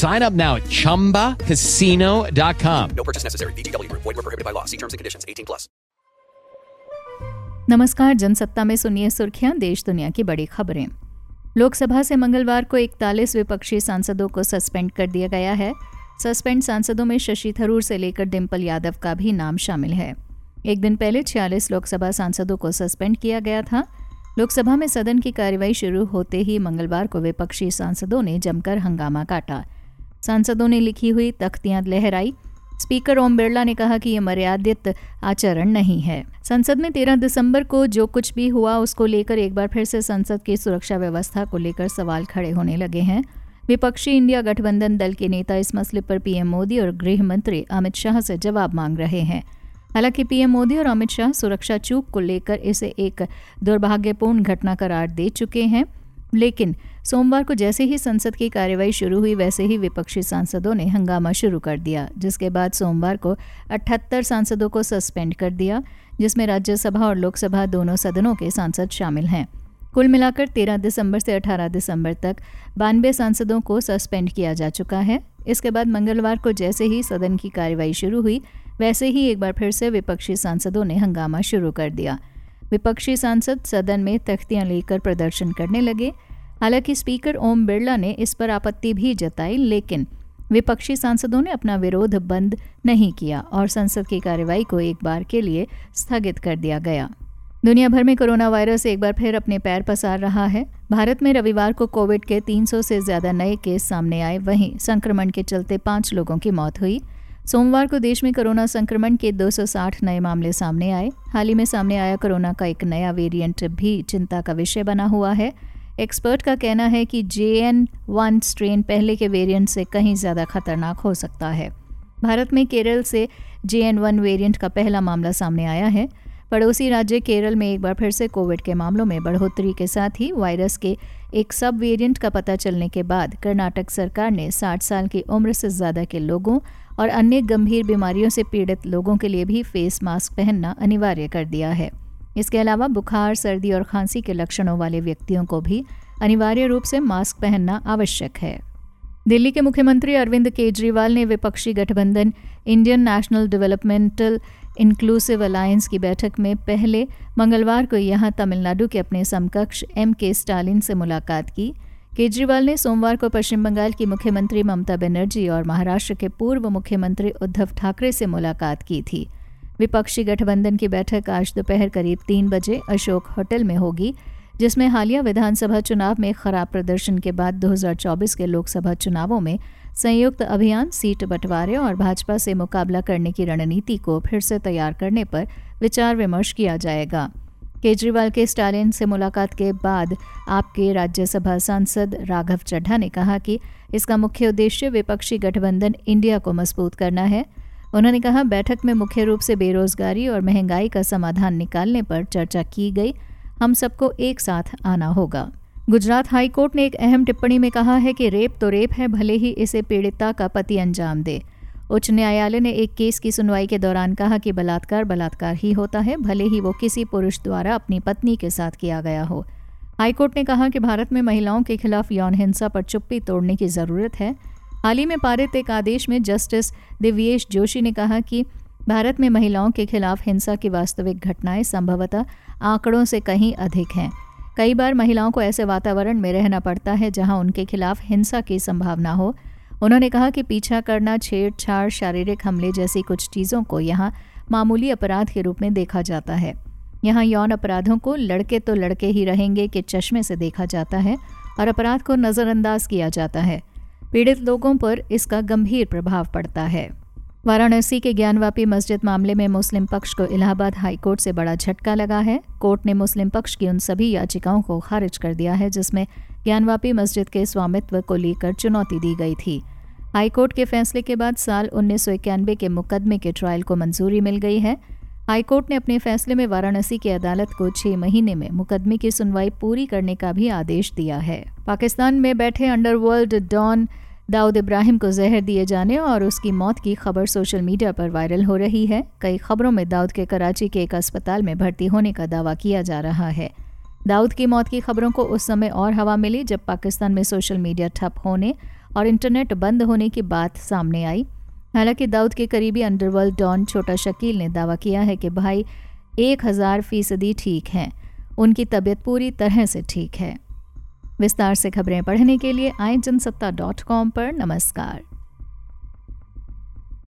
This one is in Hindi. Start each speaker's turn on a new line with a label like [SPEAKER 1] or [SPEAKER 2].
[SPEAKER 1] Sign up now at ChumbaCasino.com.
[SPEAKER 2] No purchase necessary. VGW. Void were prohibited by law. See terms and conditions. 18 plus.
[SPEAKER 3] नमस्कार जनसत्ता में सुनिए सुर्खियाँ देश दुनिया की बड़ी खबरें लोकसभा से मंगलवार को इकतालीस विपक्षी सांसदों को सस्पेंड कर दिया गया है सस्पेंड सांसदों में शशि थरूर से लेकर डिम्पल यादव का भी नाम शामिल है एक दिन पहले छियालीस लोकसभा सांसदों को सस्पेंड किया गया था लोकसभा में सदन की कार्यवाही शुरू होते ही मंगलवार को विपक्षी सांसदों ने जमकर हंगामा काटा सांसदों ने लिखी हुई तख्तियाँ लहराई। स्पीकर ओम बिरला ने कहा कि यह मर्यादित आचरण नहीं है। संसद में 13 दिसंबर को जो कुछ भी हुआ, उसको लेकर एक बार फिर से संसद की सुरक्षा व्यवस्था को लेकर सवाल खड़े होने लगे हैं। विपक्षी इंडिया गठबंधन दल के नेता इस मसले पर पीएम मोदी और गृह मंत्री अमित शाह से जवाब मांग रहे हैं। हालाँकि पीएम मोदी और अमित शाह सुरक्षा चूक को लेकर इसे एक दुर्भाग्यपूर्ण घटना करार दे चुके हैं। लेकिन सोमवार को जैसे ही संसद की कार्यवाही शुरू हुई, वैसे ही विपक्षी सांसदों ने हंगामा शुरू कर दिया, जिसके बाद सोमवार को अठहत्तर सांसदों को सस्पेंड कर दिया, जिसमें राज्यसभा और लोकसभा दोनों सदनों के सांसद शामिल हैं। कुल मिलाकर 13 दिसंबर से 18 दिसंबर तक बानवे सांसदों को सस्पेंड किया जा चुका है। इसके बाद मंगलवार को जैसे ही सदन की कार्यवाही शुरू हुई, वैसे ही एक बार फिर से विपक्षी सांसदों ने हंगामा शुरू कर दिया। विपक्षी सांसद सदन में तख्तियाँ लेकर प्रदर्शन करने लगे हालाँकि स्पीकर ओम बिरला ने इस पर आपत्ति भी जताई, लेकिन विपक्षी सांसदों ने अपना विरोध बंद नहीं किया और संसद की कार्यवाही को एक बार के लिए स्थगित कर दिया गया। दुनिया भर में कोरोना वायरस एक बार फिर अपने पैर पसार रहा है। भारत में रविवार को कोविड के 300 से ज़्यादा नए केस सामने आए। वहीं संक्रमण के चलते पाँच लोगों की मौत हुई। सोमवार को देश में कोरोना संक्रमण के 260 नए मामले सामने आए। हाल ही में सामने आया कोरोना का एक नया वेरिएंट भी चिंता का विषय बना हुआ है। एक्सपर्ट का कहना है कि जे एन वन स्ट्रेन पहले के वेरिएंट से कहीं ज़्यादा खतरनाक हो सकता है। भारत में केरल से जे एन वन वेरियंट का पहला मामला सामने आया है। पड़ोसी राज्य केरल में एक बार फिर से कोविड के मामलों में बढ़ोतरी के साथ ही वायरस के एक सब वेरिएंट का पता चलने के बाद कर्नाटक सरकार ने 60 साल की उम्र से ज़्यादा के लोगों और अन्य गंभीर बीमारियों से पीड़ित लोगों के लिए भी फेस मास्क पहनना अनिवार्य कर दिया है। इसके अलावा बुखार, सर्दी और खांसी के लक्षणों वाले व्यक्तियों को भी अनिवार्य रूप से मास्क पहनना आवश्यक है। दिल्ली के मुख्यमंत्री अरविंद केजरीवाल ने विपक्षी गठबंधन, Indian National Developmental Inclusive Alliance की बैठक में पहले मंगलवार को यहाँ तमिलनाडु के अपने समकक्ष एम के स्टालिन से मुलाकात की। केजरीवाल ने सोमवार को पश्चिम बंगाल की मुख्यमंत्री ममता बनर्जी और महाराष्ट्र के पूर्व मुख्यमंत्री उद्धव ठाकरे से मुलाकात की थी। विपक्षी गठबंधन की बैठक आज दोपहर करीब तीन बजे अशोक होटल में होगी, जिसमें हालिया विधानसभा चुनाव में खराब प्रदर्शन के बाद 2024 के लोकसभा चुनावों में संयुक्त अभियान, सीट बंटवारे और भाजपा से मुकाबला करने की रणनीति को फिर से तैयार करने पर विचार विमर्श किया जाएगा। केजरीवाल के स्टालिन से मुलाकात के बाद आपके राज्यसभा सांसद राघव चड्ढा ने कहा कि इसका मुख्य उद्देश्य विपक्षी गठबंधन इंडिया को मज़बूत करना है उन्होंने कहा, बैठक में मुख्य रूप से बेरोजगारी और महँगाई का समाधान निकालने पर चर्चा की गई। हम सबको एक साथ आना होगा। गुजरात हाईकोर्ट ने एक अहम टिप्पणी में कहा है कि रेप तो रेप है, भले ही इसे पीड़िता का पति अंजाम दे। उच्च न्यायालय ने एक केस की सुनवाई के दौरान कहा कि बलात्कार बलात्कार ही होता है, भले ही वो किसी पुरुष द्वारा अपनी पत्नी के साथ किया गया हो। हाईकोर्ट ने कहा कि भारत में महिलाओं के खिलाफ यौन हिंसा पर चुप्पी तोड़ने की ज़रूरत है। हाल ही में पारित एक आदेश में जस्टिस दिव्येश जोशी ने कहा कि भारत में महिलाओं के खिलाफ हिंसा की वास्तविक घटनाएँ संभवतः आंकड़ों से कहीं अधिक हैं। कई बार महिलाओं को ऐसे वातावरण में रहना पड़ता है जहाँ उनके खिलाफ हिंसा की संभावना हो। उन्होंने कहा कि पीछा करना, छेड़छाड़, शारीरिक हमले जैसी कुछ चीज़ों को यहाँ मामूली अपराध के रूप में देखा जाता है। यहाँ यौन अपराधों को लड़के तो लड़के ही रहेंगे के चश्मे से देखा जाता है और अपराध को नज़रअंदाज किया जाता है। पीड़ित लोगों पर इसका गंभीर प्रभाव पड़ता है। वाराणसी के ज्ञानवापी मस्जिद मामले में मुस्लिम पक्ष को इलाहाबाद हाईकोर्ट से बड़ा झटका लगा है। कोर्ट ने मुस्लिम पक्ष की उन सभी याचिकाओं को खारिज कर दिया है, जिसमें ज्ञानवापी मस्जिद के स्वामित्व को लेकर चुनौती दी गई थी। हाईकोर्ट के फैसले के बाद साल उन्नीस सौ इक्यानबे के मुकदमे के ट्रायल को मंजूरी मिल गई है। हाईकोर्ट ने अपने फैसले में वाराणसी की अदालत को छह महीने में मुकदमे की सुनवाई पूरी करने का भी आदेश दिया है। पाकिस्तान में बैठे अंडरवर्ल्ड डॉन दाऊद इब्राहिम को जहर दिए जाने और उसकी मौत की खबर सोशल मीडिया पर वायरल हो रही है। कई खबरों में दाऊद के कराची के एक अस्पताल में भर्ती होने का दावा किया जा रहा है। दाऊद की मौत की खबरों को उस समय और हवा मिली जब पाकिस्तान में सोशल मीडिया ठप होने और इंटरनेट बंद होने की बात सामने आई। हालाँकि दाऊद के करीबी अंडरवर्ल्ड डॉन छोटा शकील ने दावा किया है कि भाई एक हज़ार फ़ीसदी ठीक हैं। उनकी तबीयत पूरी तरह से ठीक है। विस्तार से खबरें पढ़ने के लिए आई जनसत्ता डॉट कॉम पर। नमस्कार।